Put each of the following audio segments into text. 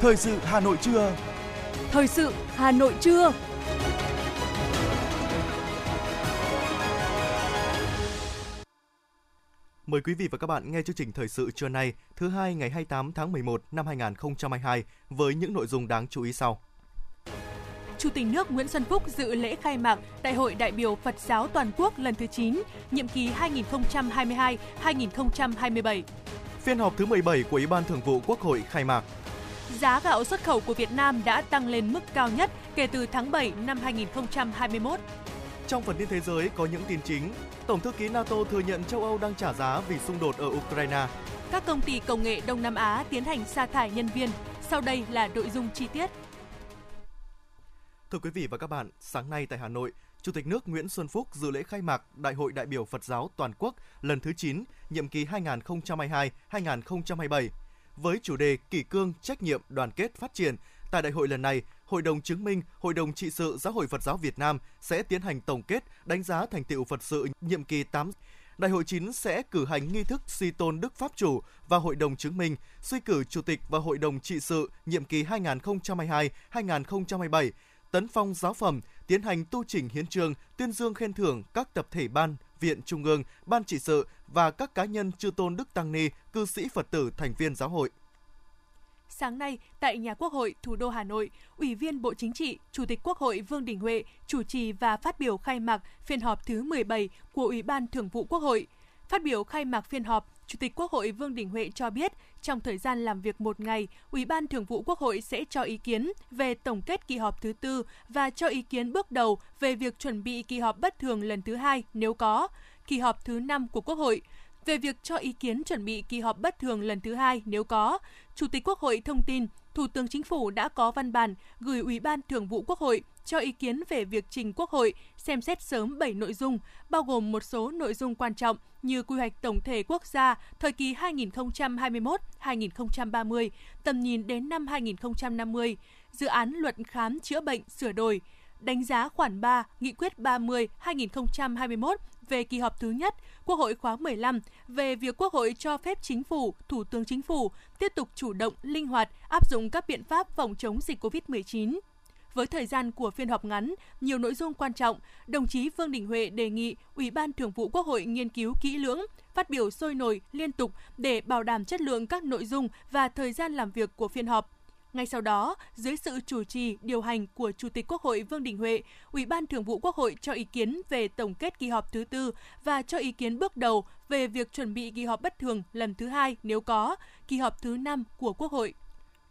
Thời sự Hà Nội trưa. Thời sự Hà Nội trưa. Mời quý vị và các bạn nghe chương trình thời sự trưa nay, thứ hai ngày 28 tháng 11 năm 2022 với những nội dung đáng chú ý sau. Chủ tịch nước Nguyễn Xuân Phúc dự lễ khai mạc Đại hội đại biểu Phật giáo toàn quốc lần thứ 9, nhiệm kỳ 2022-2027. Phiên họp thứ 17 của Ủy ban Thường vụ Quốc hội khai mạc. Giá gạo xuất khẩu của Việt Nam đã tăng lên mức cao nhất kể từ tháng 7 năm 2021. Trong phần tin thế giới có những tin chính, Tổng thư ký NATO thừa nhận châu Âu đang trả giá vì xung đột ở Ukraine. Các công ty công nghệ Đông Nam Á tiến hành sa thải nhân viên. Sau đây là nội dung chi tiết. Thưa quý vị và các bạn, sáng nay tại Hà Nội, Chủ tịch nước Nguyễn Xuân Phúc dự lễ khai mạc Đại hội đại biểu Phật giáo toàn quốc lần thứ 9, nhiệm kỳ 2022-2027 với chủ đề kỷ cương, trách nhiệm, đoàn kết, phát triển. Tại đại hội lần này, Hội đồng chứng minh, Hội đồng trị sự Giáo hội Phật giáo Việt Nam sẽ tiến hành tổng kết, đánh giá thành tựu Phật sự nhiệm kỳ 8 Đại hội 9 sẽ cử hành nghi thức suy tôn Đức Pháp Chủ và Hội đồng chứng minh, suy cử Chủ tịch và Hội đồng trị sự nhiệm kỳ 2022-2027, tấn phong giáo phẩm, tiến hành tu chỉnh hiến trường, tuyên dương khen thưởng các tập thể ban, viện trung ương, ban trị sự và các cá nhân chư tôn Đức Tăng Ni, cư sĩ Phật tử thành viên giáo hội. Sáng nay, tại nhà Quốc hội thủ đô Hà Nội, Ủy viên Bộ Chính trị, Chủ tịch Quốc hội Vương Đình Huệ chủ trì và phát biểu khai mạc phiên họp thứ 17 của Ủy ban Thường vụ Quốc hội. Phát biểu khai mạc phiên họp, Chủ tịch Quốc hội Vương Đình Huệ cho biết, trong thời gian làm việc một ngày, Ủy ban Thường vụ Quốc hội sẽ cho ý kiến về tổng kết kỳ họp thứ tư và cho ý kiến bước đầu về việc chuẩn bị kỳ họp bất thường lần thứ hai nếu có, kỳ họp thứ năm của Quốc hội. Về việc cho ý kiến chuẩn bị kỳ họp bất thường lần thứ hai nếu có, Chủ tịch Quốc hội thông tin Thủ tướng Chính phủ đã có văn bản gửi Ủy ban Thường vụ Quốc hội cho ý kiến về việc trình Quốc hội xem xét sớm 7 nội dung, bao gồm một số nội dung quan trọng như quy hoạch tổng thể quốc gia thời kỳ 2021-2030, tầm nhìn đến năm 2050, dự án luật khám chữa bệnh sửa đổi, đánh giá khoản 3 Nghị quyết 30-2021 về kỳ họp thứ nhất Quốc hội khóa 15 về việc Quốc hội cho phép Chính phủ, Thủ tướng Chính phủ tiếp tục chủ động, linh hoạt áp dụng các biện pháp phòng chống dịch COVID-19. Với thời gian của phiên họp ngắn, nhiều nội dung quan trọng, đồng chí Vương Đình Huệ đề nghị Ủy ban Thường vụ Quốc hội nghiên cứu kỹ lưỡng, phát biểu sôi nổi, liên tục để bảo đảm chất lượng các nội dung và thời gian làm việc của phiên họp ngay sau đó, dưới sự chủ trì, điều hành của Chủ tịch Quốc hội Vương Đình Huệ, Ủy ban Thường vụ Quốc hội cho ý kiến về tổng kết kỳ họp thứ tư và cho ý kiến bước đầu về việc chuẩn bị kỳ họp bất thường lần thứ hai nếu có, kỳ họp thứ năm của Quốc hội.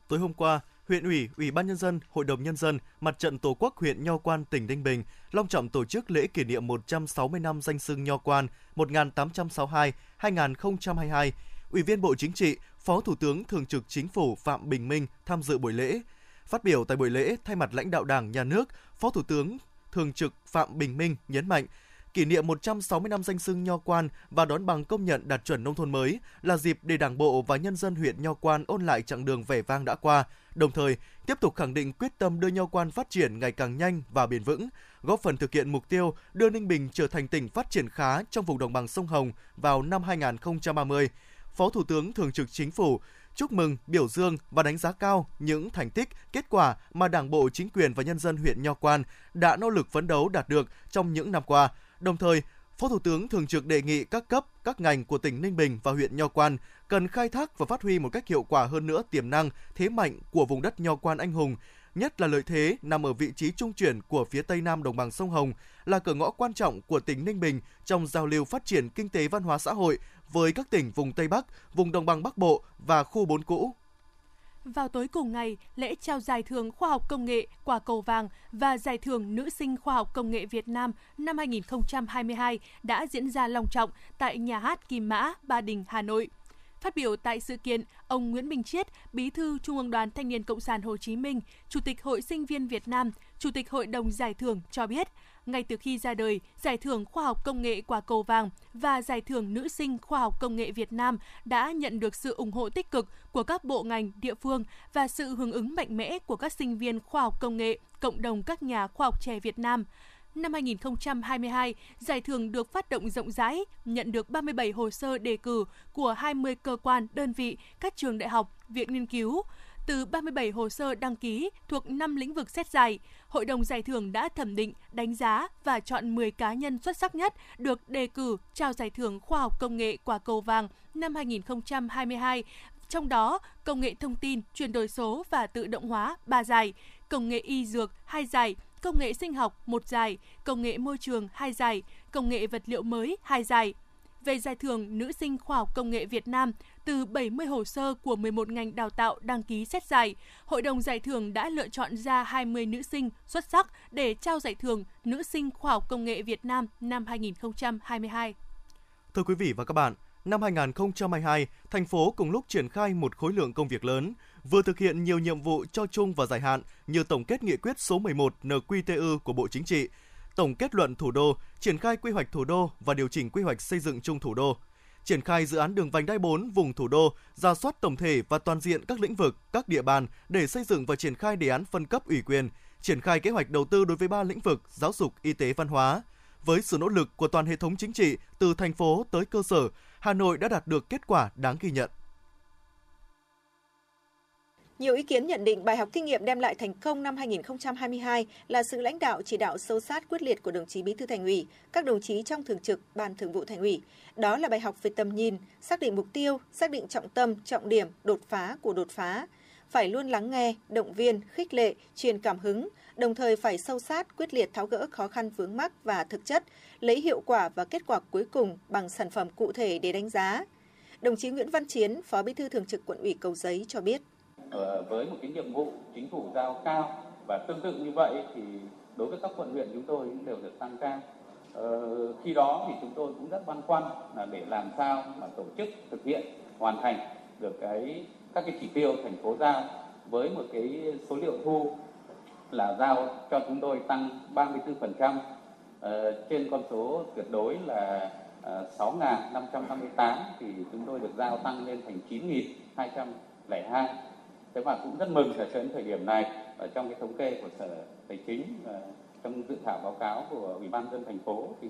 Tối hôm qua, huyện ủy, ủy ban nhân dân, hội đồng nhân dân, mặt trận tổ quốc huyện Nho Quan, tỉnh Ninh Bình long trọng tổ chức lễ kỷ niệm 160 năm danh xưng Nho Quan 1862-2022. Ủy viên Bộ Chính trị, Phó Thủ tướng Thường trực Chính phủ Phạm Bình Minh tham dự buổi lễ. Phát biểu tại buổi lễ, thay mặt lãnh đạo Đảng, Nhà nước, Phó Thủ tướng Thường trực Phạm Bình Minh nhấn mạnh, kỷ niệm 160 năm danh xưng Nho Quan và đón bằng công nhận đạt chuẩn nông thôn mới là dịp để Đảng bộ và nhân dân huyện Nho Quan ôn lại chặng đường vẻ vang đã qua, đồng thời tiếp tục khẳng định quyết tâm đưa Nho Quan phát triển ngày càng nhanh và bền vững, góp phần thực hiện mục tiêu đưa Ninh Bình trở thành tỉnh phát triển khá trong vùng đồng bằng sông Hồng vào năm 2030 Phó Thủ tướng Thường trực Chính phủ chúc mừng, biểu dương và đánh giá cao những thành tích, kết quả mà Đảng bộ, chính quyền và nhân dân huyện Nho Quan đã nỗ lực phấn đấu đạt được trong những năm qua. Đồng thời, Phó Thủ tướng thường trực đề nghị các cấp, các ngành của tỉnh Ninh Bình và huyện Nho Quan cần khai thác và phát huy một cách hiệu quả hơn nữa tiềm năng, thế mạnh của vùng đất Nho Quan anh hùng, nhất là lợi thế nằm ở vị trí trung chuyển của phía tây nam đồng bằng sông Hồng, là cửa ngõ quan trọng của tỉnh Ninh Bình trong giao lưu phát triển kinh tế văn hóa xã hội với các tỉnh vùng Tây Bắc, vùng Đồng bằng Bắc Bộ và khu bốn cũ. Vào tối cùng ngày, lễ trao giải thưởng khoa học công nghệ quả cầu vàng và giải thưởng nữ sinh khoa học công nghệ Việt Nam năm 2022 đã diễn ra long trọng tại nhà hát Kim Mã, Ba Đình, Hà Nội. Phát biểu tại sự kiện, ông Nguyễn Minh Chiết, Bí thư Trung ương Đoàn Thanh niên Cộng sản Hồ Chí Minh, Chủ tịch Hội sinh viên Việt Nam, Chủ tịch Hội đồng giải thưởng cho biết, ngay từ khi ra đời, Giải thưởng Khoa học Công nghệ Quả cầu vàng và Giải thưởng Nữ sinh Khoa học Công nghệ Việt Nam đã nhận được sự ủng hộ tích cực của các bộ ngành, địa phương và sự hưởng ứng mạnh mẽ của các sinh viên khoa học công nghệ, cộng đồng các nhà khoa học trẻ Việt Nam. Năm 2022, giải thưởng được phát động rộng rãi, nhận được 37 hồ sơ đề cử của 20 cơ quan, đơn vị, các trường đại học, viện nghiên cứu. từ 37 hồ sơ đăng ký thuộc 5 lĩnh vực xét giải. Hội đồng giải thưởng đã thẩm định, đánh giá và chọn 10 cá nhân xuất sắc nhất được đề cử trao giải thưởng khoa học công nghệ quả cầu vàng năm 2022 trong đó công nghệ thông tin, chuyển đổi số và tự động hóa 3 giải, công nghệ y dược 2 giải, công nghệ sinh học một giải, công nghệ môi trường hai giải, công nghệ vật liệu mới hai giải. Về giải thưởng Nữ sinh khoa học công nghệ Việt Nam, từ 70 hồ sơ của 11 ngành đào tạo đăng ký xét giải, Hội đồng giải thưởng đã lựa chọn ra 20 nữ sinh xuất sắc để trao giải thưởng Nữ sinh khoa học công nghệ Việt Nam năm 2022. Thưa quý vị và các bạn, năm 2022, thành phố cùng lúc triển khai một khối lượng công việc lớn, vừa thực hiện nhiều nhiệm vụ cho chung và dài hạn như tổng kết nghị quyết số 11 NQTU của Bộ Chính trị, tổng kết luận thủ đô, triển khai quy hoạch thủ đô và điều chỉnh quy hoạch xây dựng chung thủ đô, triển khai dự án đường vành đai 4 vùng thủ đô, ra soát tổng thể và toàn diện các lĩnh vực, các địa bàn để xây dựng và triển khai đề án phân cấp ủy quyền, triển khai kế hoạch đầu tư đối với ba lĩnh vực giáo dục, y tế, văn hóa. Với sự nỗ lực của toàn hệ thống chính trị từ thành phố tới cơ sở, Hà Nội đã đạt được kết quả đáng ghi nhận. Nhiều ý kiến nhận định bài học kinh nghiệm đem lại thành công năm 2022 là sự lãnh đạo chỉ đạo sâu sát quyết liệt của đồng chí Bí thư Thành ủy, các đồng chí trong thường trực Ban Thường vụ Thành ủy. Đó là bài học về tầm nhìn, xác định mục tiêu, xác định trọng tâm, trọng điểm, đột phá của đột phá. Phải luôn lắng nghe, động viên, khích lệ, truyền cảm hứng, đồng thời phải sâu sát, quyết liệt tháo gỡ khó khăn vướng mắc và thực chất, lấy hiệu quả và kết quả cuối cùng bằng sản phẩm cụ thể để đánh giá. Đồng chí Nguyễn Văn Chiến, Phó Bí thư Thường trực Quận ủy Cầu Giấy cho biết. Ờ, với một cái nhiệm vụ chính phủ giao cao và tương tự như vậy thì đối với các quận huyện chúng tôi cũng đều được tăng ca. Ờ, khi đó thì chúng tôi cũng rất băn khoăn là để làm sao mà tổ chức thực hiện hoàn thành được cái các cái chỉ tiêu thành phố giao với một cái số liệu thu là giao cho chúng tôi tăng 34% ờ, trên con số tuyệt đối là ờ, uh, 6.558 thì chúng tôi được giao tăng lên thành 9.202 thế và cũng rất mừng là đến thời điểm này ở trong cái thống kê của sở tài chính ờ, trong dự thảo báo cáo của ủy ban dân thành phố thì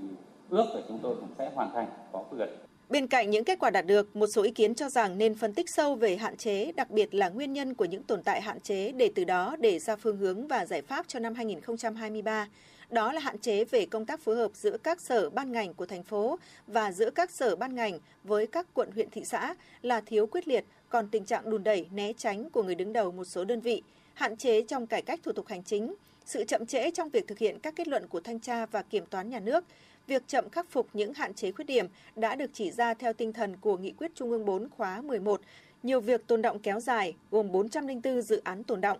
ước là chúng tôi cũng sẽ hoàn thành có vượt Bên cạnh những kết quả đạt được, một số ý kiến cho rằng nên phân tích sâu về hạn chế, đặc biệt là nguyên nhân của những tồn tại hạn chế để từ đó để ra phương hướng và giải pháp cho năm 2023. Đó là hạn chế về công tác phối hợp giữa các sở ban ngành của thành phố và giữa các sở ban ngành với các quận huyện thị xã là thiếu quyết liệt, còn tình trạng đùn đẩy, né tránh của người đứng đầu một số đơn vị, hạn chế trong cải cách thủ tục hành chính, sự chậm trễ trong việc thực hiện các kết luận của thanh tra và kiểm toán nhà nước, việc chậm khắc phục những hạn chế khuyết điểm đã được chỉ ra theo tinh thần của Nghị quyết Trung ương 4 khóa 11, nhiều việc tồn động kéo dài gồm 404 dự án tồn động.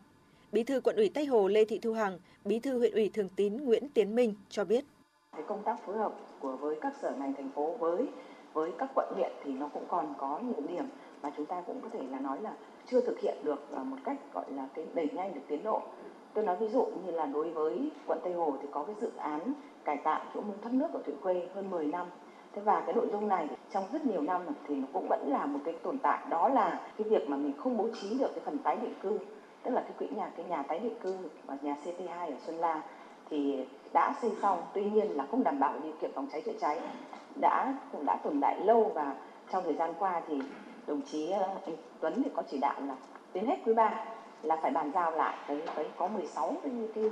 Bí thư quận ủy Tây Hồ Lê Thị Thu Hằng, Bí thư huyện ủy Thường Tín Nguyễn Tiến Minh cho biết. Cái công tác phối hợp của với các sở ngành thành phố với với các quận huyện thì nó cũng còn có những điểm mà chúng ta cũng có thể là nói là chưa thực hiện được à, một cách gọi là cái đẩy nhanh được tiến độ. Tôi nói ví dụ như là đối với quận Tây Hồ thì có cái dự án cải tạo chỗ mương thoát nước ở Thụy Khuê hơn 10 năm. Thế và cái nội dung này trong rất nhiều năm thì nó cũng vẫn là một cái tồn tại đó là cái việc mà mình không bố trí được cái phần tái định cư, tức là cái quỹ nhà, cái nhà tái định cư và nhà CT2 ở Xuân La thì đã xây xong tuy nhiên là không đảm bảo điều kiện phòng cháy chữa cháy đã, cũng đã tồn tại lâu và trong thời gian qua thì đồng chí ờ, anh Tuấn thì có chỉ đạo là đến hết quý 3 là phải bàn giao lại cái cái có 16 cái như cái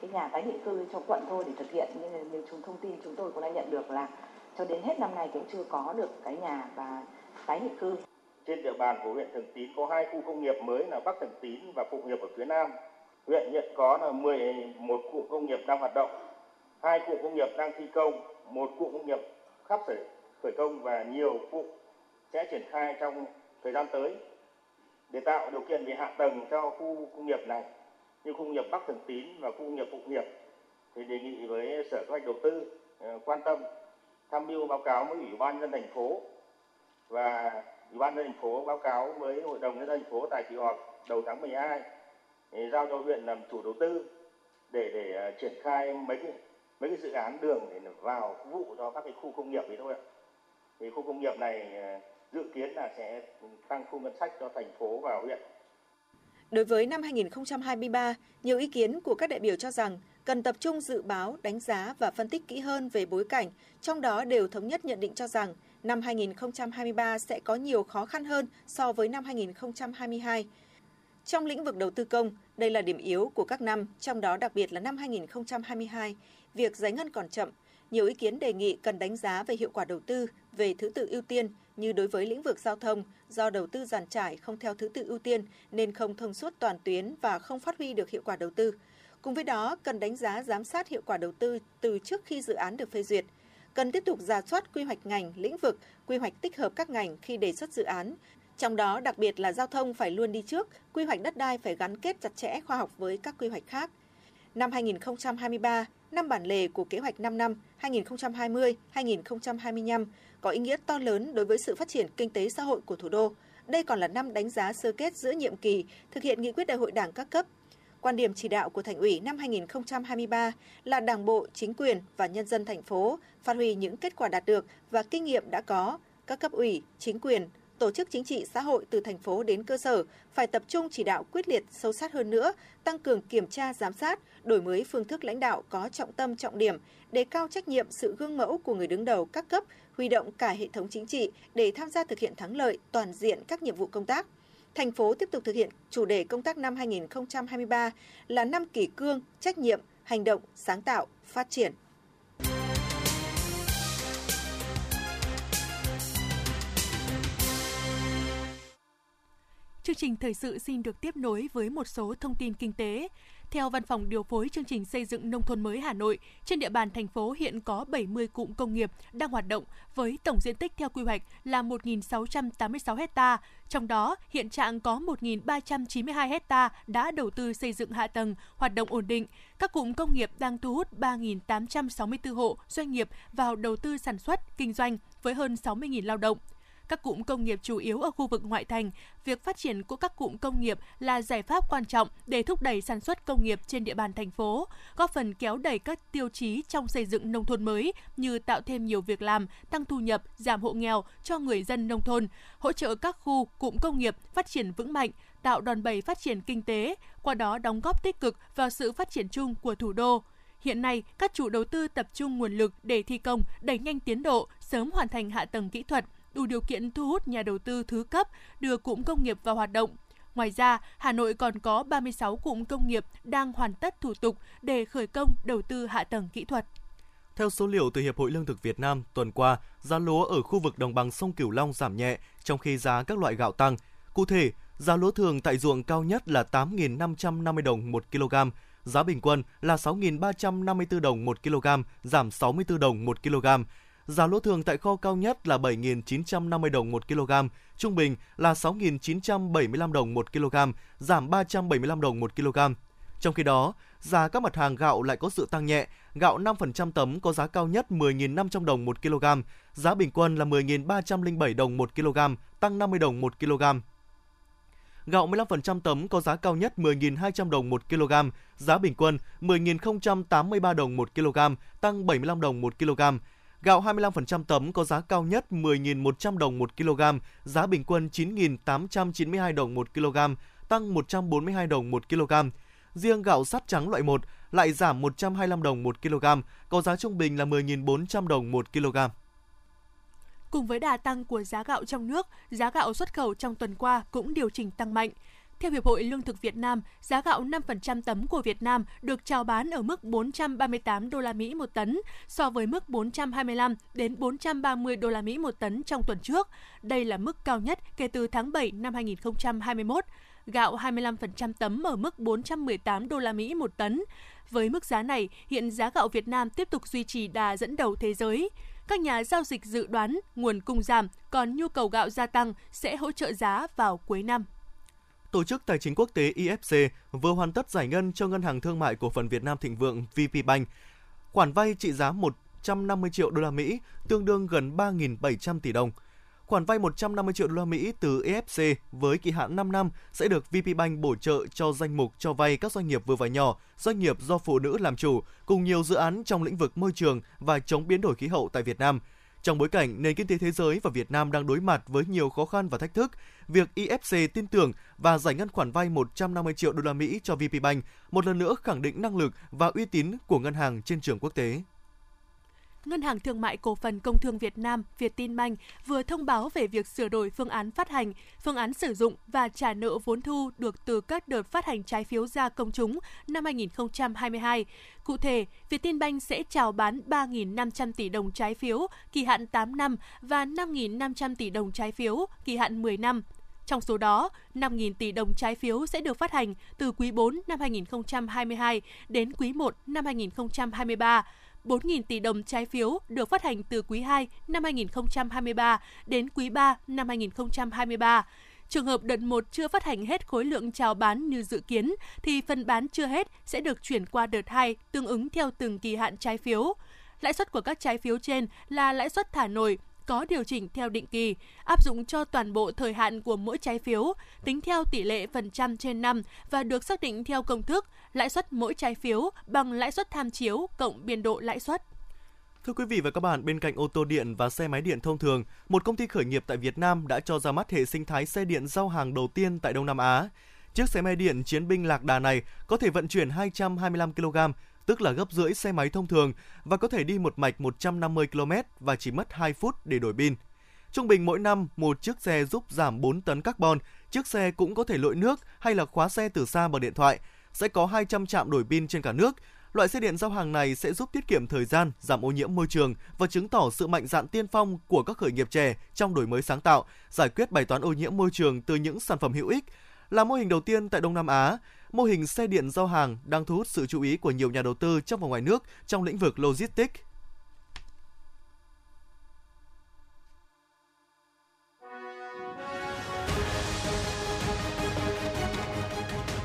cái nhà tái định cư cho quận thôi để thực hiện. Nhưng như chúng thông tin chúng tôi cũng đã nhận được là cho đến hết năm nay cũng chưa có được cái nhà và tái định cư. Trên địa bàn của huyện Thường Tín có hai khu công nghiệp mới là Bắc Thường Tín và Phụng Hiệp ở phía Nam. Huyện hiện có là 11 cụm công nghiệp đang hoạt động, hai cụm công nghiệp đang thi công, một cụm công nghiệp khắp khởi công và nhiều cụm sẽ triển khai trong thời gian tới để tạo điều kiện về hạ tầng cho khu công nghiệp này, như khu công nghiệp Bắc Thường Tín và khu công nghiệp Phụng Hiệp thì đề nghị với Sở Kế hoạch Đầu tư ờ, quan tâm, tham mưu báo cáo với Ủy ban nhân thành phố và Ủy ban nhân thành phố báo cáo với Hội đồng nhân dân thành phố tại kỳ họp đầu tháng 12 thì giao cho huyện làm chủ đầu tư để để ờ, triển khai mấy cái mấy cái dự án đường để vào phục vụ cho các cái khu công nghiệp ấy thôi ạ. Thì khu công nghiệp này ờ, dự kiến là sẽ tăng thu ngân sách cho thành phố và huyện. Đối với năm 2023, nhiều ý kiến của các đại biểu cho rằng cần tập trung dự báo, đánh giá và phân tích kỹ hơn về bối cảnh, trong đó đều thống nhất nhận định cho rằng năm 2023 sẽ có nhiều khó khăn hơn so với năm 2022. Trong lĩnh vực đầu tư công, đây là điểm yếu của các năm, trong đó đặc biệt là năm 2022, việc giải ngân còn chậm. Nhiều ý kiến đề nghị cần đánh giá về hiệu quả đầu tư, về thứ tự ưu tiên như đối với lĩnh vực giao thông, do đầu tư giàn trải không theo thứ tự ưu tiên nên không thông suốt toàn tuyến và không phát huy được hiệu quả đầu tư. Cùng với đó, cần đánh giá giám sát hiệu quả đầu tư từ trước khi dự án được phê duyệt. Cần tiếp tục ra soát quy hoạch ngành, lĩnh vực, quy hoạch tích hợp các ngành khi đề xuất dự án, trong đó đặc biệt là giao thông phải luôn đi trước, quy hoạch đất đai phải gắn kết chặt chẽ khoa học với các quy hoạch khác. Năm 2023, năm bản lề của kế hoạch 5 năm 2020-2025 có ý nghĩa to lớn đối với sự phát triển kinh tế xã hội của thủ đô. Đây còn là năm đánh giá sơ kết giữa nhiệm kỳ thực hiện nghị quyết đại hội đảng các cấp. Quan điểm chỉ đạo của Thành ủy năm 2023 là Đảng bộ, chính quyền và nhân dân thành phố phát huy những kết quả đạt được và kinh nghiệm đã có, các cấp ủy, chính quyền, tổ chức chính trị xã hội từ thành phố đến cơ sở phải tập trung chỉ đạo quyết liệt sâu sát hơn nữa, tăng cường kiểm tra giám sát, đổi mới phương thức lãnh đạo có trọng tâm trọng điểm, đề cao trách nhiệm sự gương mẫu của người đứng đầu các cấp, huy động cả hệ thống chính trị để tham gia thực hiện thắng lợi toàn diện các nhiệm vụ công tác. Thành phố tiếp tục thực hiện chủ đề công tác năm 2023 là năm kỷ cương, trách nhiệm, hành động, sáng tạo, phát triển. Chương trình thời sự xin được tiếp nối với một số thông tin kinh tế. Theo Văn phòng điều phối chương trình xây dựng nông thôn mới Hà Nội, trên địa bàn thành phố hiện có 70 cụm công nghiệp đang hoạt động với tổng diện tích theo quy hoạch là 1.686 ha. Trong đó, hiện trạng có 1.392 ha đã đầu tư xây dựng hạ tầng, hoạt động ổn định. Các cụm công nghiệp đang thu hút 3.864 hộ doanh nghiệp vào đầu tư sản xuất, kinh doanh với hơn 60.000 lao động các cụm công nghiệp chủ yếu ở khu vực ngoại thành, việc phát triển của các cụm công nghiệp là giải pháp quan trọng để thúc đẩy sản xuất công nghiệp trên địa bàn thành phố, góp phần kéo đẩy các tiêu chí trong xây dựng nông thôn mới như tạo thêm nhiều việc làm, tăng thu nhập, giảm hộ nghèo cho người dân nông thôn, hỗ trợ các khu cụm công nghiệp phát triển vững mạnh, tạo đòn bẩy phát triển kinh tế, qua đó đóng góp tích cực vào sự phát triển chung của thủ đô. Hiện nay, các chủ đầu tư tập trung nguồn lực để thi công, đẩy nhanh tiến độ, sớm hoàn thành hạ tầng kỹ thuật, đủ điều kiện thu hút nhà đầu tư thứ cấp đưa cụm công nghiệp vào hoạt động. Ngoài ra, Hà Nội còn có 36 cụm công nghiệp đang hoàn tất thủ tục để khởi công đầu tư hạ tầng kỹ thuật. Theo số liệu từ Hiệp hội Lương thực Việt Nam, tuần qua, giá lúa ở khu vực đồng bằng sông Cửu Long giảm nhẹ, trong khi giá các loại gạo tăng. Cụ thể, giá lúa thường tại ruộng cao nhất là 8.550 đồng 1 kg, giá bình quân là 6.354 đồng 1 kg, giảm 64 đồng 1 kg. Giá lúa thường tại kho cao nhất là 7.950 đồng 1 kg, trung bình là 6.975 đồng 1 kg, giảm 375 đồng 1 kg. Trong khi đó, giá các mặt hàng gạo lại có sự tăng nhẹ, gạo 5% tấm có giá cao nhất 10.500 đồng 1 kg, giá bình quân là 10.307 đồng 1 kg, tăng 50 đồng 1 kg. Gạo 15% tấm có giá cao nhất 10.200 đồng 1 kg, giá bình quân 10.083 đồng 1 kg, tăng 75 đồng 1 kg. Gạo 25% tấm có giá cao nhất 10.100 đồng 1 kg, giá bình quân 9.892 đồng 1 kg, tăng 142 đồng 1 kg. Riêng gạo sắt trắng loại 1 lại giảm 125 đồng 1 kg, có giá trung bình là 10.400 đồng 1 kg. Cùng với đà tăng của giá gạo trong nước, giá gạo xuất khẩu trong tuần qua cũng điều chỉnh tăng mạnh. Theo Hiệp hội Lương thực Việt Nam, giá gạo 5% tấm của Việt Nam được chào bán ở mức 438 đô la Mỹ một tấn so với mức 425 đến 430 đô la Mỹ một tấn trong tuần trước. Đây là mức cao nhất kể từ tháng 7 năm 2021. Gạo 25% tấm ở mức 418 đô la Mỹ một tấn. Với mức giá này, hiện giá gạo Việt Nam tiếp tục duy trì đà dẫn đầu thế giới. Các nhà giao dịch dự đoán nguồn cung giảm, còn nhu cầu gạo gia tăng sẽ hỗ trợ giá vào cuối năm. Tổ chức Tài chính Quốc tế IFC vừa hoàn tất giải ngân cho Ngân hàng Thương mại Cổ phần Việt Nam Thịnh Vượng VPBank khoản vay trị giá 150 triệu đô la Mỹ, tương đương gần 3.700 tỷ đồng. Khoản vay 150 triệu đô la Mỹ từ EFC với kỳ hạn 5 năm sẽ được VPBank bổ trợ cho danh mục cho vay các doanh nghiệp vừa và nhỏ, doanh nghiệp do phụ nữ làm chủ, cùng nhiều dự án trong lĩnh vực môi trường và chống biến đổi khí hậu tại Việt Nam – trong bối cảnh nền kinh tế thế giới và Việt Nam đang đối mặt với nhiều khó khăn và thách thức, việc IFC tin tưởng và giải ngân khoản vay 150 triệu đô la Mỹ cho VPBank một lần nữa khẳng định năng lực và uy tín của ngân hàng trên trường quốc tế. Ngân hàng Thương mại Cổ phần Công thương Việt Nam Vietinbank vừa thông báo về việc sửa đổi phương án phát hành, phương án sử dụng và trả nợ vốn thu được từ các đợt phát hành trái phiếu ra công chúng năm 2022. Cụ thể, Vietinbank sẽ chào bán 3.500 tỷ đồng trái phiếu kỳ hạn 8 năm và 5.500 tỷ đồng trái phiếu kỳ hạn 10 năm trong số đó, 5.000 tỷ đồng trái phiếu sẽ được phát hành từ quý 4 năm 2022 đến quý 1 năm 2023. 4.000 tỷ đồng trái phiếu được phát hành từ quý 2 năm 2023 đến quý 3 năm 2023. Trường hợp đợt 1 chưa phát hành hết khối lượng chào bán như dự kiến, thì phần bán chưa hết sẽ được chuyển qua đợt 2 tương ứng theo từng kỳ hạn trái phiếu. Lãi suất của các trái phiếu trên là lãi suất thả nổi có điều chỉnh theo định kỳ, áp dụng cho toàn bộ thời hạn của mỗi trái phiếu, tính theo tỷ lệ phần trăm trên năm và được xác định theo công thức lãi suất mỗi trái phiếu bằng lãi suất tham chiếu cộng biên độ lãi suất. Thưa quý vị và các bạn, bên cạnh ô tô điện và xe máy điện thông thường, một công ty khởi nghiệp tại Việt Nam đã cho ra mắt hệ sinh thái xe điện giao hàng đầu tiên tại Đông Nam Á. Chiếc xe máy điện chiến binh lạc đà này có thể vận chuyển 225 kg, tức là gấp rưỡi xe máy thông thường và có thể đi một mạch 150 km và chỉ mất 2 phút để đổi pin. Trung bình mỗi năm, một chiếc xe giúp giảm 4 tấn carbon. Chiếc xe cũng có thể lội nước hay là khóa xe từ xa bằng điện thoại. Sẽ có 200 trạm đổi pin trên cả nước. Loại xe điện giao hàng này sẽ giúp tiết kiệm thời gian, giảm ô nhiễm môi trường và chứng tỏ sự mạnh dạn tiên phong của các khởi nghiệp trẻ trong đổi mới sáng tạo, giải quyết bài toán ô nhiễm môi trường từ những sản phẩm hữu ích. Là mô hình đầu tiên tại Đông Nam Á, mô hình xe điện giao hàng đang thu hút sự chú ý của nhiều nhà đầu tư trong và ngoài nước trong lĩnh vực logistics.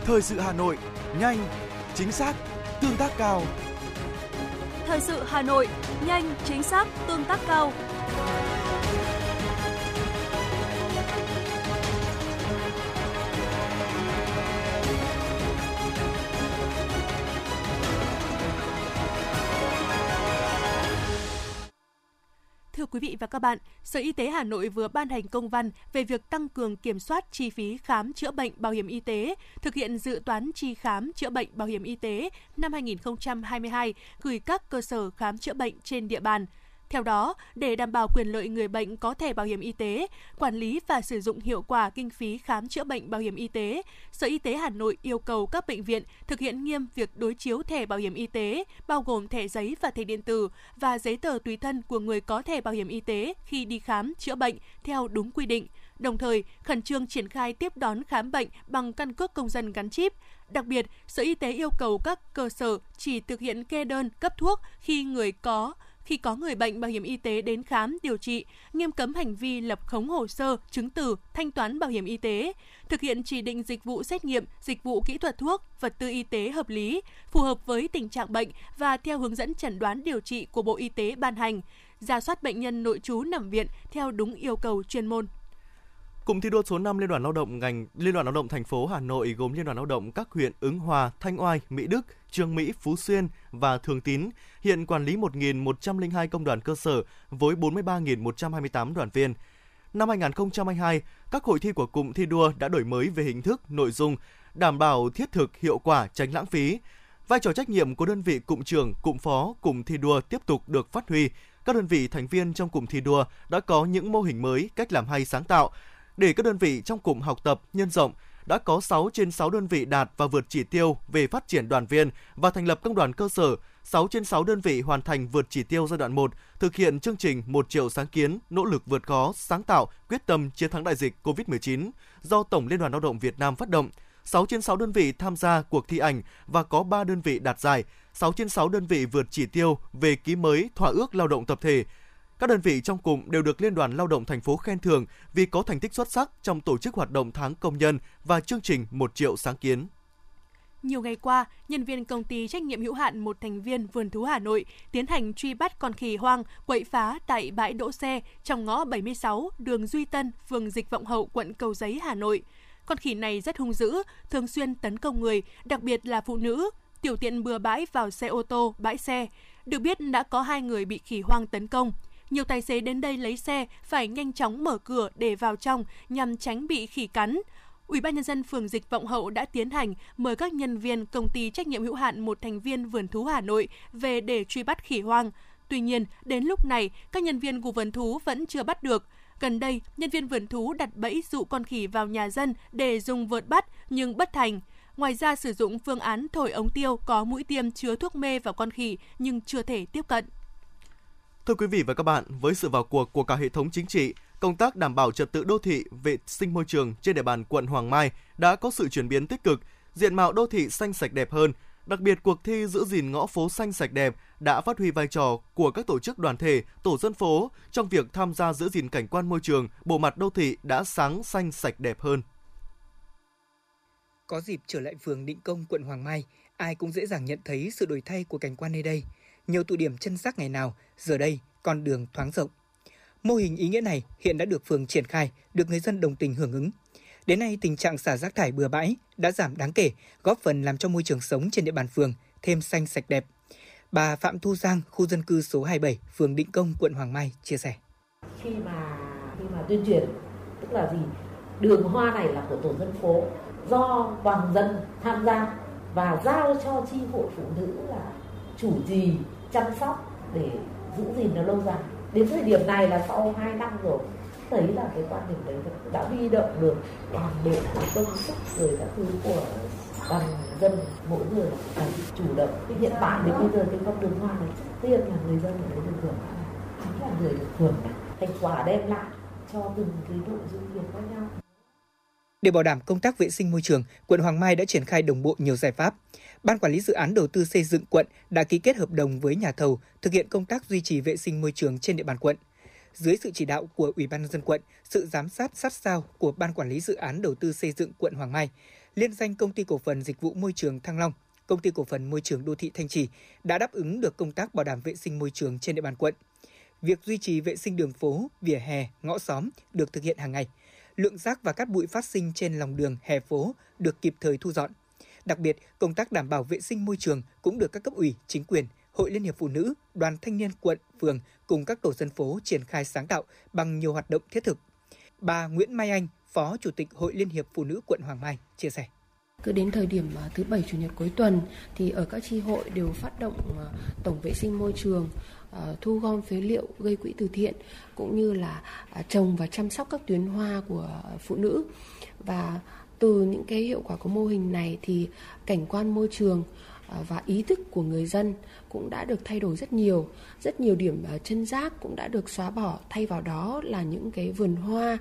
Thời sự Hà Nội, nhanh, chính xác, tương tác cao. Thời sự Hà Nội, nhanh, chính xác, tương tác cao. Quý vị và các bạn, Sở Y tế Hà Nội vừa ban hành công văn về việc tăng cường kiểm soát chi phí khám chữa bệnh bảo hiểm y tế, thực hiện dự toán chi khám chữa bệnh bảo hiểm y tế năm 2022 gửi các cơ sở khám chữa bệnh trên địa bàn – theo đó, để đảm bảo quyền lợi người bệnh có thẻ bảo hiểm y tế, quản lý và sử dụng hiệu quả kinh phí khám chữa bệnh bảo hiểm y tế, Sở Y tế Hà Nội yêu cầu các bệnh viện thực hiện nghiêm việc đối chiếu thẻ bảo hiểm y tế, bao gồm thẻ giấy và thẻ điện tử và giấy tờ tùy thân của người có thẻ bảo hiểm y tế khi đi khám chữa bệnh theo đúng quy định đồng thời khẩn trương triển khai tiếp đón khám bệnh bằng căn cước công dân gắn chip. Đặc biệt, Sở Y tế yêu cầu các cơ sở chỉ thực hiện kê đơn cấp thuốc khi người có khi có người bệnh bảo hiểm y tế đến khám, điều trị, nghiêm cấm hành vi lập khống hồ sơ, chứng từ, thanh toán bảo hiểm y tế, thực hiện chỉ định dịch vụ xét nghiệm, dịch vụ kỹ thuật thuốc, vật tư y tế hợp lý, phù hợp với tình trạng bệnh và theo hướng dẫn chẩn đoán điều trị của Bộ Y tế ban hành, ra soát bệnh nhân nội trú nằm viện theo đúng yêu cầu chuyên môn. Cụm thi đua số 5 Liên đoàn Lao động ngành Liên đoàn Lao động thành phố Hà Nội gồm Liên đoàn Lao động các huyện Ứng Hòa, Thanh Oai, Mỹ Đức, Trương Mỹ, Phú Xuyên và Thường Tín hiện quản lý 1.102 công đoàn cơ sở với 43.128 đoàn viên. Năm 2022, các hội thi của cụm thi đua đã đổi mới về hình thức, nội dung, đảm bảo thiết thực, hiệu quả, tránh lãng phí. Vai trò trách nhiệm của đơn vị cụm trưởng, cụm phó, cụm thi đua tiếp tục được phát huy. Các đơn vị thành viên trong cụm thi đua đã có những mô hình mới, cách làm hay sáng tạo, để các đơn vị trong cụm học tập, nhân rộng, đã có 6 trên 6 đơn vị đạt và vượt chỉ tiêu về phát triển đoàn viên và thành lập công đoàn cơ sở, 6 trên 6 đơn vị hoàn thành vượt chỉ tiêu giai đoạn 1, thực hiện chương trình 1 triệu sáng kiến, nỗ lực vượt khó, sáng tạo, quyết tâm chiến thắng đại dịch COVID-19 do Tổng Liên đoàn Lao động Việt Nam phát động. 6 trên 6 đơn vị tham gia cuộc thi ảnh và có 3 đơn vị đạt giải, 6 trên 6 đơn vị vượt chỉ tiêu về ký mới thỏa ước lao động tập thể, các đơn vị trong cụm đều được Liên đoàn Lao động thành phố khen thưởng vì có thành tích xuất sắc trong tổ chức hoạt động tháng công nhân và chương trình 1 triệu sáng kiến. Nhiều ngày qua, nhân viên công ty trách nhiệm hữu hạn một thành viên vườn thú Hà Nội tiến hành truy bắt con khỉ hoang quậy phá tại bãi đỗ xe trong ngõ 76 đường Duy Tân, phường Dịch Vọng Hậu, quận Cầu Giấy, Hà Nội. Con khỉ này rất hung dữ, thường xuyên tấn công người, đặc biệt là phụ nữ, tiểu tiện bừa bãi vào xe ô tô, bãi xe. Được biết đã có hai người bị khỉ hoang tấn công. Nhiều tài xế đến đây lấy xe phải nhanh chóng mở cửa để vào trong nhằm tránh bị khỉ cắn. Ủy ban nhân dân phường Dịch Vọng Hậu đã tiến hành mời các nhân viên công ty trách nhiệm hữu hạn một thành viên vườn thú Hà Nội về để truy bắt khỉ hoang. Tuy nhiên, đến lúc này, các nhân viên của vườn thú vẫn chưa bắt được. Gần đây, nhân viên vườn thú đặt bẫy dụ con khỉ vào nhà dân để dùng vượt bắt nhưng bất thành. Ngoài ra sử dụng phương án thổi ống tiêu có mũi tiêm chứa thuốc mê vào con khỉ nhưng chưa thể tiếp cận. Thưa quý vị và các bạn, với sự vào cuộc của cả hệ thống chính trị, công tác đảm bảo trật tự đô thị, vệ sinh môi trường trên địa bàn quận Hoàng Mai đã có sự chuyển biến tích cực, diện mạo đô thị xanh sạch đẹp hơn. Đặc biệt cuộc thi giữ gìn ngõ phố xanh sạch đẹp đã phát huy vai trò của các tổ chức đoàn thể, tổ dân phố trong việc tham gia giữ gìn cảnh quan môi trường, bộ mặt đô thị đã sáng xanh sạch đẹp hơn. Có dịp trở lại phường Định Công, quận Hoàng Mai, ai cũng dễ dàng nhận thấy sự đổi thay của cảnh quan nơi đây. Nhiều tụ điểm chân rác ngày nào, giờ đây con đường thoáng rộng. Mô hình ý nghĩa này hiện đã được phường triển khai, được người dân đồng tình hưởng ứng. Đến nay, tình trạng xả rác thải bừa bãi đã giảm đáng kể, góp phần làm cho môi trường sống trên địa bàn phường thêm xanh sạch đẹp. Bà Phạm Thu Giang, khu dân cư số 27, phường Định Công, quận Hoàng Mai chia sẻ. Khi mà khi mà tuyên truyền, tức là gì? Đường hoa này là của tổ dân phố, do toàn dân tham gia và giao cho chi hội phụ nữ là chủ trì chăm sóc để giữ gìn nó lâu dài. Đến thời điểm này là sau 2 năm rồi, thấy là cái quan điểm đấy đã huy động được toàn bộ công sức rồi các thứ của toàn dân, mỗi người phải chủ động. Thì hiện tại đến bây giờ cái con đường hoa này trước tiên là người dân ở đấy được hưởng, chính là người được hưởng thành quả đem lại cho từng cái nội dung việc khác nhau để bảo đảm công tác vệ sinh môi trường, quận Hoàng Mai đã triển khai đồng bộ nhiều giải pháp. Ban quản lý dự án đầu tư xây dựng quận đã ký kết hợp đồng với nhà thầu thực hiện công tác duy trì vệ sinh môi trường trên địa bàn quận. Dưới sự chỉ đạo của Ủy ban nhân dân quận, sự giám sát sát sao của Ban quản lý dự án đầu tư xây dựng quận Hoàng Mai, liên danh công ty cổ phần dịch vụ môi trường Thăng Long, công ty cổ phần môi trường đô thị Thanh Trì đã đáp ứng được công tác bảo đảm vệ sinh môi trường trên địa bàn quận. Việc duy trì vệ sinh đường phố, vỉa hè, ngõ xóm được thực hiện hàng ngày – lượng rác và cát bụi phát sinh trên lòng đường, hè phố được kịp thời thu dọn. Đặc biệt, công tác đảm bảo vệ sinh môi trường cũng được các cấp ủy, chính quyền, Hội Liên hiệp Phụ nữ, Đoàn Thanh niên quận, phường cùng các tổ dân phố triển khai sáng tạo bằng nhiều hoạt động thiết thực. Bà Nguyễn Mai Anh, Phó Chủ tịch Hội Liên hiệp Phụ nữ quận Hoàng Mai chia sẻ. Cứ đến thời điểm à, thứ bảy chủ nhật cuối tuần thì ở các tri hội đều phát động à, tổng vệ sinh môi trường Ờ, thu gom phế liệu gây quỹ từ thiện, cũng như là à, trồng và chăm sóc các tuyến hoa của phụ nữ. Và từ những cái hiệu quả của mô hình này thì cảnh quan môi trường à, và ý thức của người dân cũng đã được thay đổi rất nhiều. Rất nhiều điểm à, chân rác cũng đã được xóa bỏ, thay vào đó là những cái vườn hoa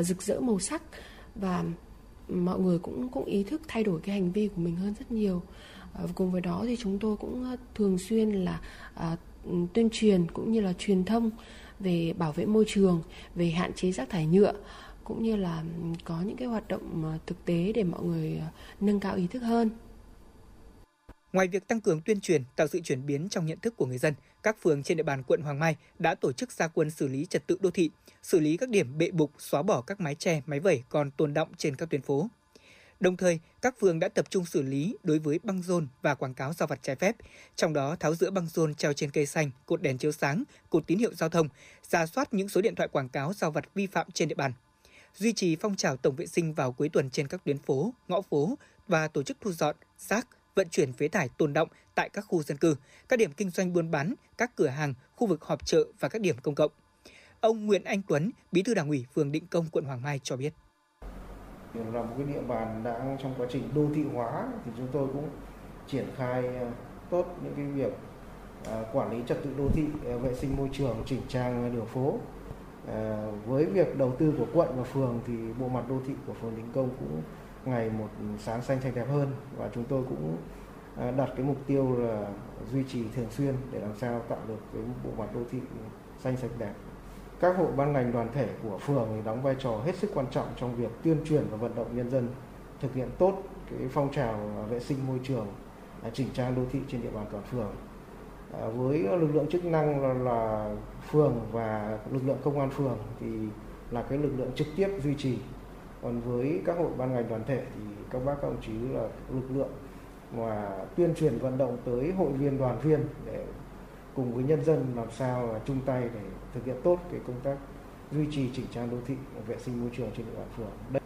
rực rỡ màu sắc. Và mọi người cũng cũng ý thức thay đổi cái hành vi của mình hơn rất nhiều. Ờ, cùng với đó thì chúng tôi cũng ờ, thường xuyên là tuyên truyền cũng như là truyền thông về bảo vệ môi trường, về hạn chế rác thải nhựa cũng như là có những cái hoạt động ờ, thực tế để mọi người ờ, nâng cao ý thức hơn. Ngoài việc tăng cường tuyên truyền, tạo sự chuyển biến trong nhận thức của người dân, các phường trên địa bàn quận Hoàng Mai đã tổ chức gia quân xử lý trật tự đô thị, xử lý các điểm bệ bục, xóa bỏ các mái che, máy vẩy còn tồn động trên các tuyến phố. Đồng thời, các phường đã tập trung xử lý đối với băng rôn và quảng cáo giao vặt trái phép, trong đó tháo rỡ băng rôn treo trên cây xanh, cột đèn chiếu sáng, cột tín hiệu giao thông, ra soát những số điện thoại quảng cáo giao vặt vi phạm trên địa bàn. Duy trì phong trào tổng vệ sinh vào cuối tuần trên các tuyến phố, ngõ phố và tổ chức thu dọn, rác, vận chuyển phế thải tồn động tại các khu dân cư, các điểm kinh doanh buôn bán, các cửa hàng, khu vực họp chợ và các điểm công cộng. Ông Nguyễn Anh Tuấn, Bí thư Đảng ủy phường Định Công, quận Hoàng Mai cho biết là một cái địa bàn đang trong quá trình đô thị hóa thì chúng tôi cũng triển khai ờ, tốt những cái việc ờ, quản lý trật tự đô thị, ờ, vệ sinh môi trường, chỉnh trang đường phố. Với việc đầu tư của quận và phường thì bộ mặt đô thị của phường Đình Công cũng ngày một sáng xanh sạch đẹp hơn và chúng tôi cũng đặt cái mục tiêu là duy trì thường xuyên để làm sao tạo được cái bộ mặt đô thị xanh sạch đẹp các hội ban ngành đoàn thể của phường thì đóng vai trò hết sức quan trọng trong việc tuyên truyền và vận động nhân dân thực hiện tốt cái phong trào vệ sinh môi trường à, chỉnh trang đô thị trên địa bàn toàn phường. À, với lực lượng chức năng là, là phường và lực lượng công an phường thì là cái lực lượng trực tiếp duy trì. Còn với các hội ban ngành đoàn thể thì các bác các ông chí là lực lượng mà tuyên truyền vận động tới hội viên đoàn viên để cùng với nhân dân làm sao là chung tay để thực hiện tốt cái công tác duy trì chỉnh trang đô thị vệ sinh môi trường trên địa bàn phường.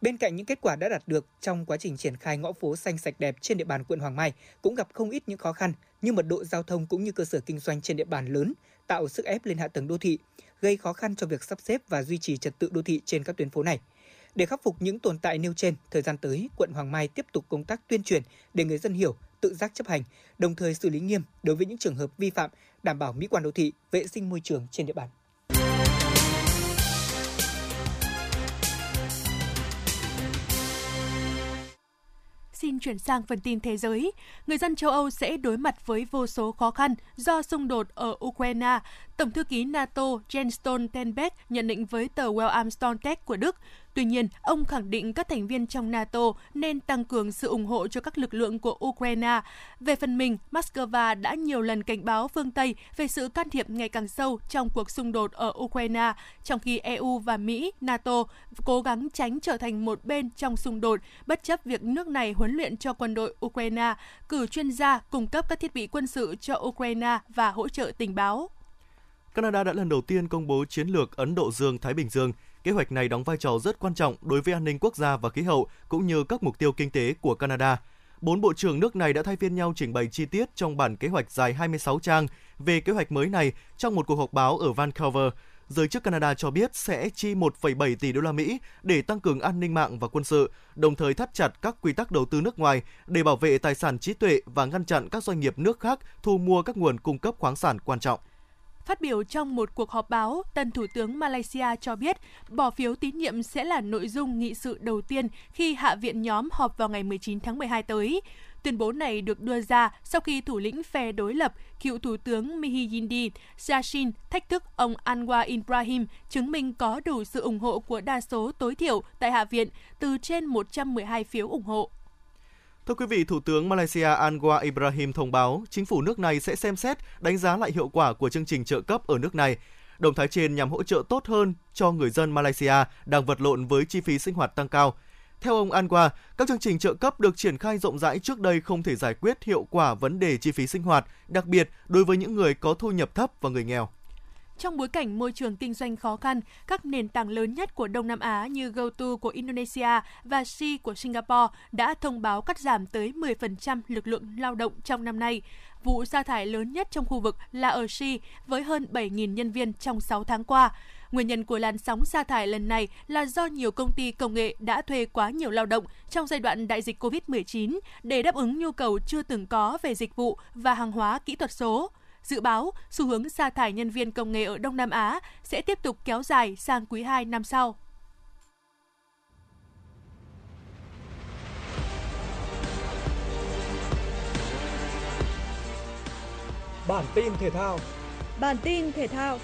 Bên cạnh những kết quả đã đạt được trong quá trình triển khai ngõ phố xanh sạch đẹp trên địa bàn quận Hoàng Mai cũng gặp không ít những khó khăn như mật độ giao thông cũng như cơ sở kinh doanh trên địa bàn lớn, tạo sức ép lên hạ tầng đô thị, gây khó khăn cho việc sắp xếp và duy trì trật tự đô thị trên các tuyến phố này. Để khắc phục những tồn tại nêu trên, thời gian tới, quận Hoàng Mai tiếp tục công tác tuyên truyền để người dân hiểu, tự giác chấp hành, đồng thời xử lý nghiêm đối với những trường hợp vi phạm, đảm bảo mỹ quan đô thị, vệ sinh môi trường trên địa bàn. Xin chuyển sang phần tin thế giới. Người dân châu Âu sẽ đối mặt với vô số khó khăn do xung đột ở Ukraine. Tổng thư ký NATO Jens Stoltenberg nhận định với tờ Well Armstrong Tech của Đức, Tuy nhiên, ông khẳng định các thành viên trong NATO nên tăng cường sự ủng hộ cho các lực lượng của Ukraine. Về phần mình, Moscow đã nhiều lần cảnh báo phương Tây về sự can thiệp ngày càng sâu trong cuộc xung đột ở Ukraine, trong khi EU và Mỹ, NATO cố gắng tránh trở thành một bên trong xung đột, bất chấp việc nước này huấn luyện cho quân đội Ukraine, cử chuyên gia cung cấp các thiết bị quân sự cho Ukraine và hỗ trợ tình báo. Canada đã lần đầu tiên công bố chiến lược Ấn Độ Dương-Thái Bình Dương – Kế hoạch này đóng vai trò rất quan trọng đối với an ninh quốc gia và khí hậu cũng như các mục tiêu kinh tế của Canada. Bốn bộ trưởng nước này đã thay phiên nhau trình bày chi tiết trong bản kế hoạch dài 26 trang về kế hoạch mới này trong một cuộc họp báo ở Vancouver. Giới chức Canada cho biết sẽ chi 1,7 tỷ đô la Mỹ để tăng cường an ninh mạng và quân sự, đồng thời thắt chặt các quy tắc đầu tư nước ngoài để bảo vệ tài sản trí tuệ và ngăn chặn các doanh nghiệp nước khác thu mua các nguồn cung cấp khoáng sản quan trọng. Phát biểu trong một cuộc họp báo, tân Thủ tướng Malaysia cho biết bỏ phiếu tín nhiệm sẽ là nội dung nghị sự đầu tiên khi Hạ viện nhóm họp vào ngày 19 tháng 12 tới. Tuyên bố này được đưa ra sau khi thủ lĩnh phe đối lập, cựu Thủ tướng Mihiyindi Yassin thách thức ông Anwar Ibrahim chứng minh có đủ sự ủng hộ của đa số tối thiểu tại Hạ viện từ trên 112 phiếu ủng hộ. Thưa quý vị, Thủ tướng Malaysia Anwar Ibrahim thông báo chính phủ nước này sẽ xem xét đánh giá lại hiệu quả của chương trình trợ cấp ở nước này. Động thái trên nhằm hỗ trợ tốt hơn cho người dân Malaysia đang vật lộn với chi phí sinh hoạt tăng cao. Theo ông Anwar, các chương trình trợ cấp được triển khai rộng rãi trước đây không thể giải quyết hiệu quả vấn đề chi phí sinh hoạt, đặc biệt đối với những người có thu nhập thấp và người nghèo. Trong bối cảnh môi trường kinh doanh khó khăn, các nền tảng lớn nhất của Đông Nam Á như GoTo của Indonesia và Si của Singapore đã thông báo cắt giảm tới 10% lực lượng lao động trong năm nay. Vụ sa thải lớn nhất trong khu vực là ở Si với hơn 7.000 nhân viên trong 6 tháng qua. Nguyên nhân của làn sóng sa thải lần này là do nhiều công ty công nghệ đã thuê quá nhiều lao động trong giai đoạn đại dịch COVID-19 để đáp ứng nhu cầu chưa từng có về dịch vụ và hàng hóa kỹ thuật số. Dự báo, xu hướng sa thải nhân viên công nghệ ở Đông Nam Á sẽ tiếp tục kéo dài sang quý 2 năm sau. Bản tin thể thao Bản tin thể thao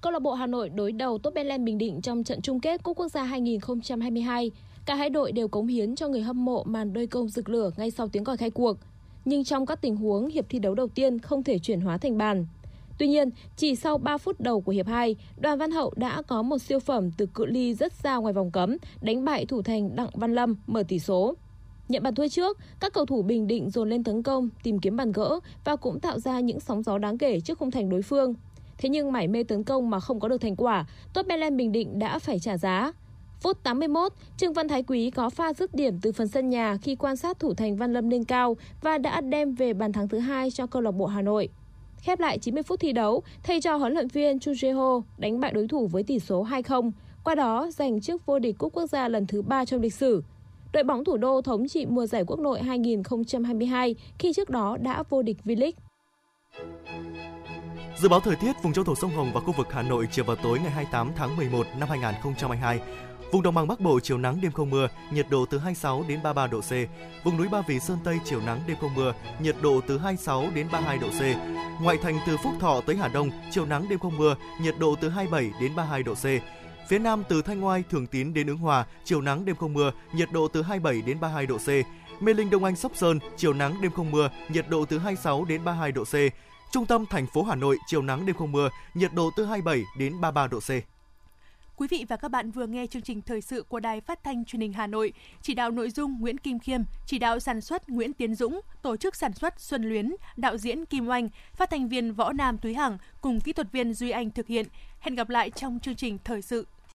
Câu lạc bộ Hà Nội đối đầu Tottenham Bình Định trong trận chung kết Cúp Quốc gia 2022. Cả hai đội đều cống hiến cho người hâm mộ màn đôi công rực lửa ngay sau tiếng còi khai cuộc. Nhưng trong các tình huống hiệp thi đấu đầu tiên không thể chuyển hóa thành bàn. Tuy nhiên, chỉ sau 3 phút đầu của hiệp 2, Đoàn Văn Hậu đã có một siêu phẩm từ cự ly rất xa ngoài vòng cấm, đánh bại thủ thành Đặng Văn Lâm mở tỷ số. Nhận bàn thua trước, các cầu thủ Bình Định dồn lên tấn công, tìm kiếm bàn gỡ và cũng tạo ra những sóng gió đáng kể trước khung thành đối phương. Thế nhưng mải mê tấn công mà không có được thành quả, Tottenham Bình Định đã phải trả giá. Phút 81, Trương Văn Thái Quý có pha dứt điểm từ phần sân nhà khi quan sát thủ thành Văn Lâm lên cao và đã đem về bàn thắng thứ hai cho câu lạc bộ Hà Nội. Khép lại 90 phút thi đấu, thầy trò huấn luyện viên Chu Jae-ho đánh bại đối thủ với tỷ số 2-0, qua đó giành chức vô địch cúp quốc gia lần thứ 3 trong lịch sử. Đội bóng thủ đô thống trị mùa giải quốc nội 2022 khi trước đó đã vô địch V-League. Dự báo thời tiết vùng châu thổ sông Hồng và khu vực Hà Nội chiều vào tối ngày 28 tháng 11 năm 2022. Vùng đồng bằng Bắc Bộ chiều nắng đêm không mưa, nhiệt độ từ 26 đến 33 độ C. Vùng núi Ba Vì Sơn Tây chiều nắng đêm không mưa, nhiệt độ từ 26 đến 32 độ C. Ngoại thành từ Phúc Thọ tới Hà Đông chiều nắng đêm không mưa, nhiệt độ từ 27 đến 32 độ C. Phía Nam từ Thanh Oai, Thường Tín đến Ứng Hòa, chiều nắng đêm không mưa, nhiệt độ từ 27 đến 32 độ C. Mê Linh Đông Anh Sóc Sơn, chiều nắng đêm không mưa, nhiệt độ từ 26 đến 32 độ C. Trung tâm thành phố Hà Nội chiều nắng đêm không mưa, nhiệt độ từ 27 đến 33 độ C. Quý vị và các bạn vừa nghe chương trình thời sự của Đài Phát thanh Truyền hình Hà Nội, chỉ đạo nội dung Nguyễn Kim Khiêm, chỉ đạo sản xuất Nguyễn Tiến Dũng, tổ chức sản xuất Xuân Luyến, đạo diễn Kim Oanh, phát thanh viên Võ Nam Túy Hằng cùng kỹ thuật viên Duy Anh thực hiện. Hẹn gặp lại trong chương trình thời sự